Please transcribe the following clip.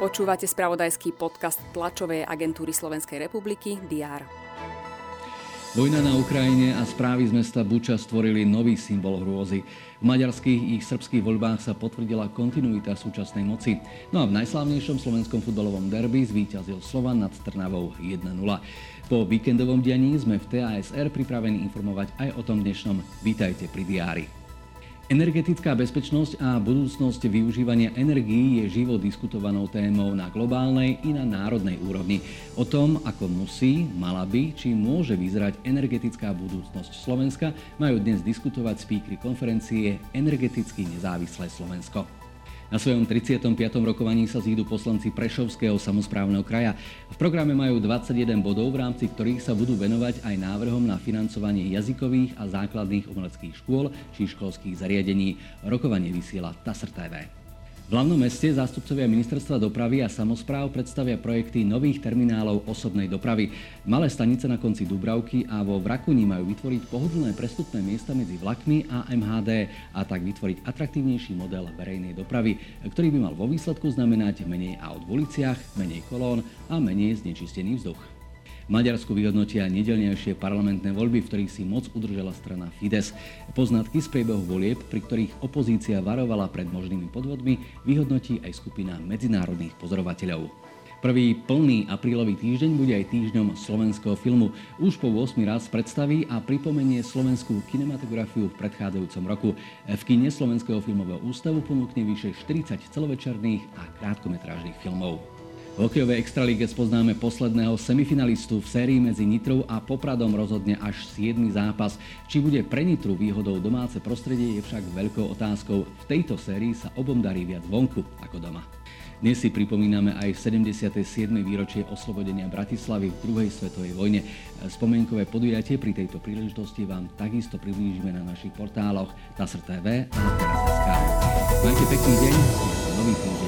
Počúvate spravodajský podcast tlačovej agentúry Slovenskej republiky DR. Vojna na Ukrajine a správy z mesta Buča stvorili nový symbol hrôzy. V maďarských i srbských voľbách sa potvrdila kontinuita súčasnej moci. No a v najslávnejšom slovenskom futbalovom derby zvíťazil Slovan nad Trnavou 1-0. Po víkendovom dianí sme v TASR pripravení informovať aj o tom dnešnom Vítajte pri diári. Energetická bezpečnosť a budúcnosť využívania energií je živo diskutovanou témou na globálnej i na národnej úrovni. O tom, ako musí, mala by, či môže vyzerať energetická budúcnosť Slovenska, majú dnes diskutovať spíkry konferencie Energeticky nezávislé Slovensko. Na svojom 35. rokovaní sa zídu poslanci Prešovského samozprávneho kraja. V programe majú 21 bodov, v rámci ktorých sa budú venovať aj návrhom na financovanie jazykových a základných umeleckých škôl či školských zariadení. Rokovanie vysiela TASR TV. V hlavnom meste zástupcovia ministerstva dopravy a samozpráv predstavia projekty nových terminálov osobnej dopravy. Malé stanice na konci Dubravky a vo Vrakuni majú vytvoriť pohodlné prestupné miesta medzi vlakmi a MHD a tak vytvoriť atraktívnejší model verejnej dopravy, ktorý by mal vo výsledku znamenať menej aut v uliciach, menej kolón a menej znečistený vzduch. Maďarsku vyhodnotia nedelnejšie parlamentné voľby, v ktorých si moc udržala strana Fides. Poznatky z priebehu volieb, pri ktorých opozícia varovala pred možnými podvodmi, vyhodnotí aj skupina medzinárodných pozorovateľov. Prvý plný aprílový týždeň bude aj týždňom slovenského filmu. Už po 8 raz predstaví a pripomenie slovenskú kinematografiu v predchádzajúcom roku. V kine Slovenského filmového ústavu ponúkne vyše 40 celovečerných a krátkometrážnych filmov. V hokejovej extralíge spoznáme posledného semifinalistu v sérii medzi Nitrou a Popradom rozhodne až 7. zápas. Či bude pre Nitru výhodou domáce prostredie je však veľkou otázkou. V tejto sérii sa obom darí viac vonku ako doma. Dnes si pripomíname aj 77. výročie oslobodenia Bratislavy v druhej svetovej vojne. Spomienkové podujatie pri tejto príležitosti vám takisto priblížime na našich portáloch TASR TV a Teraz.sk. Majte pekný deň, nový.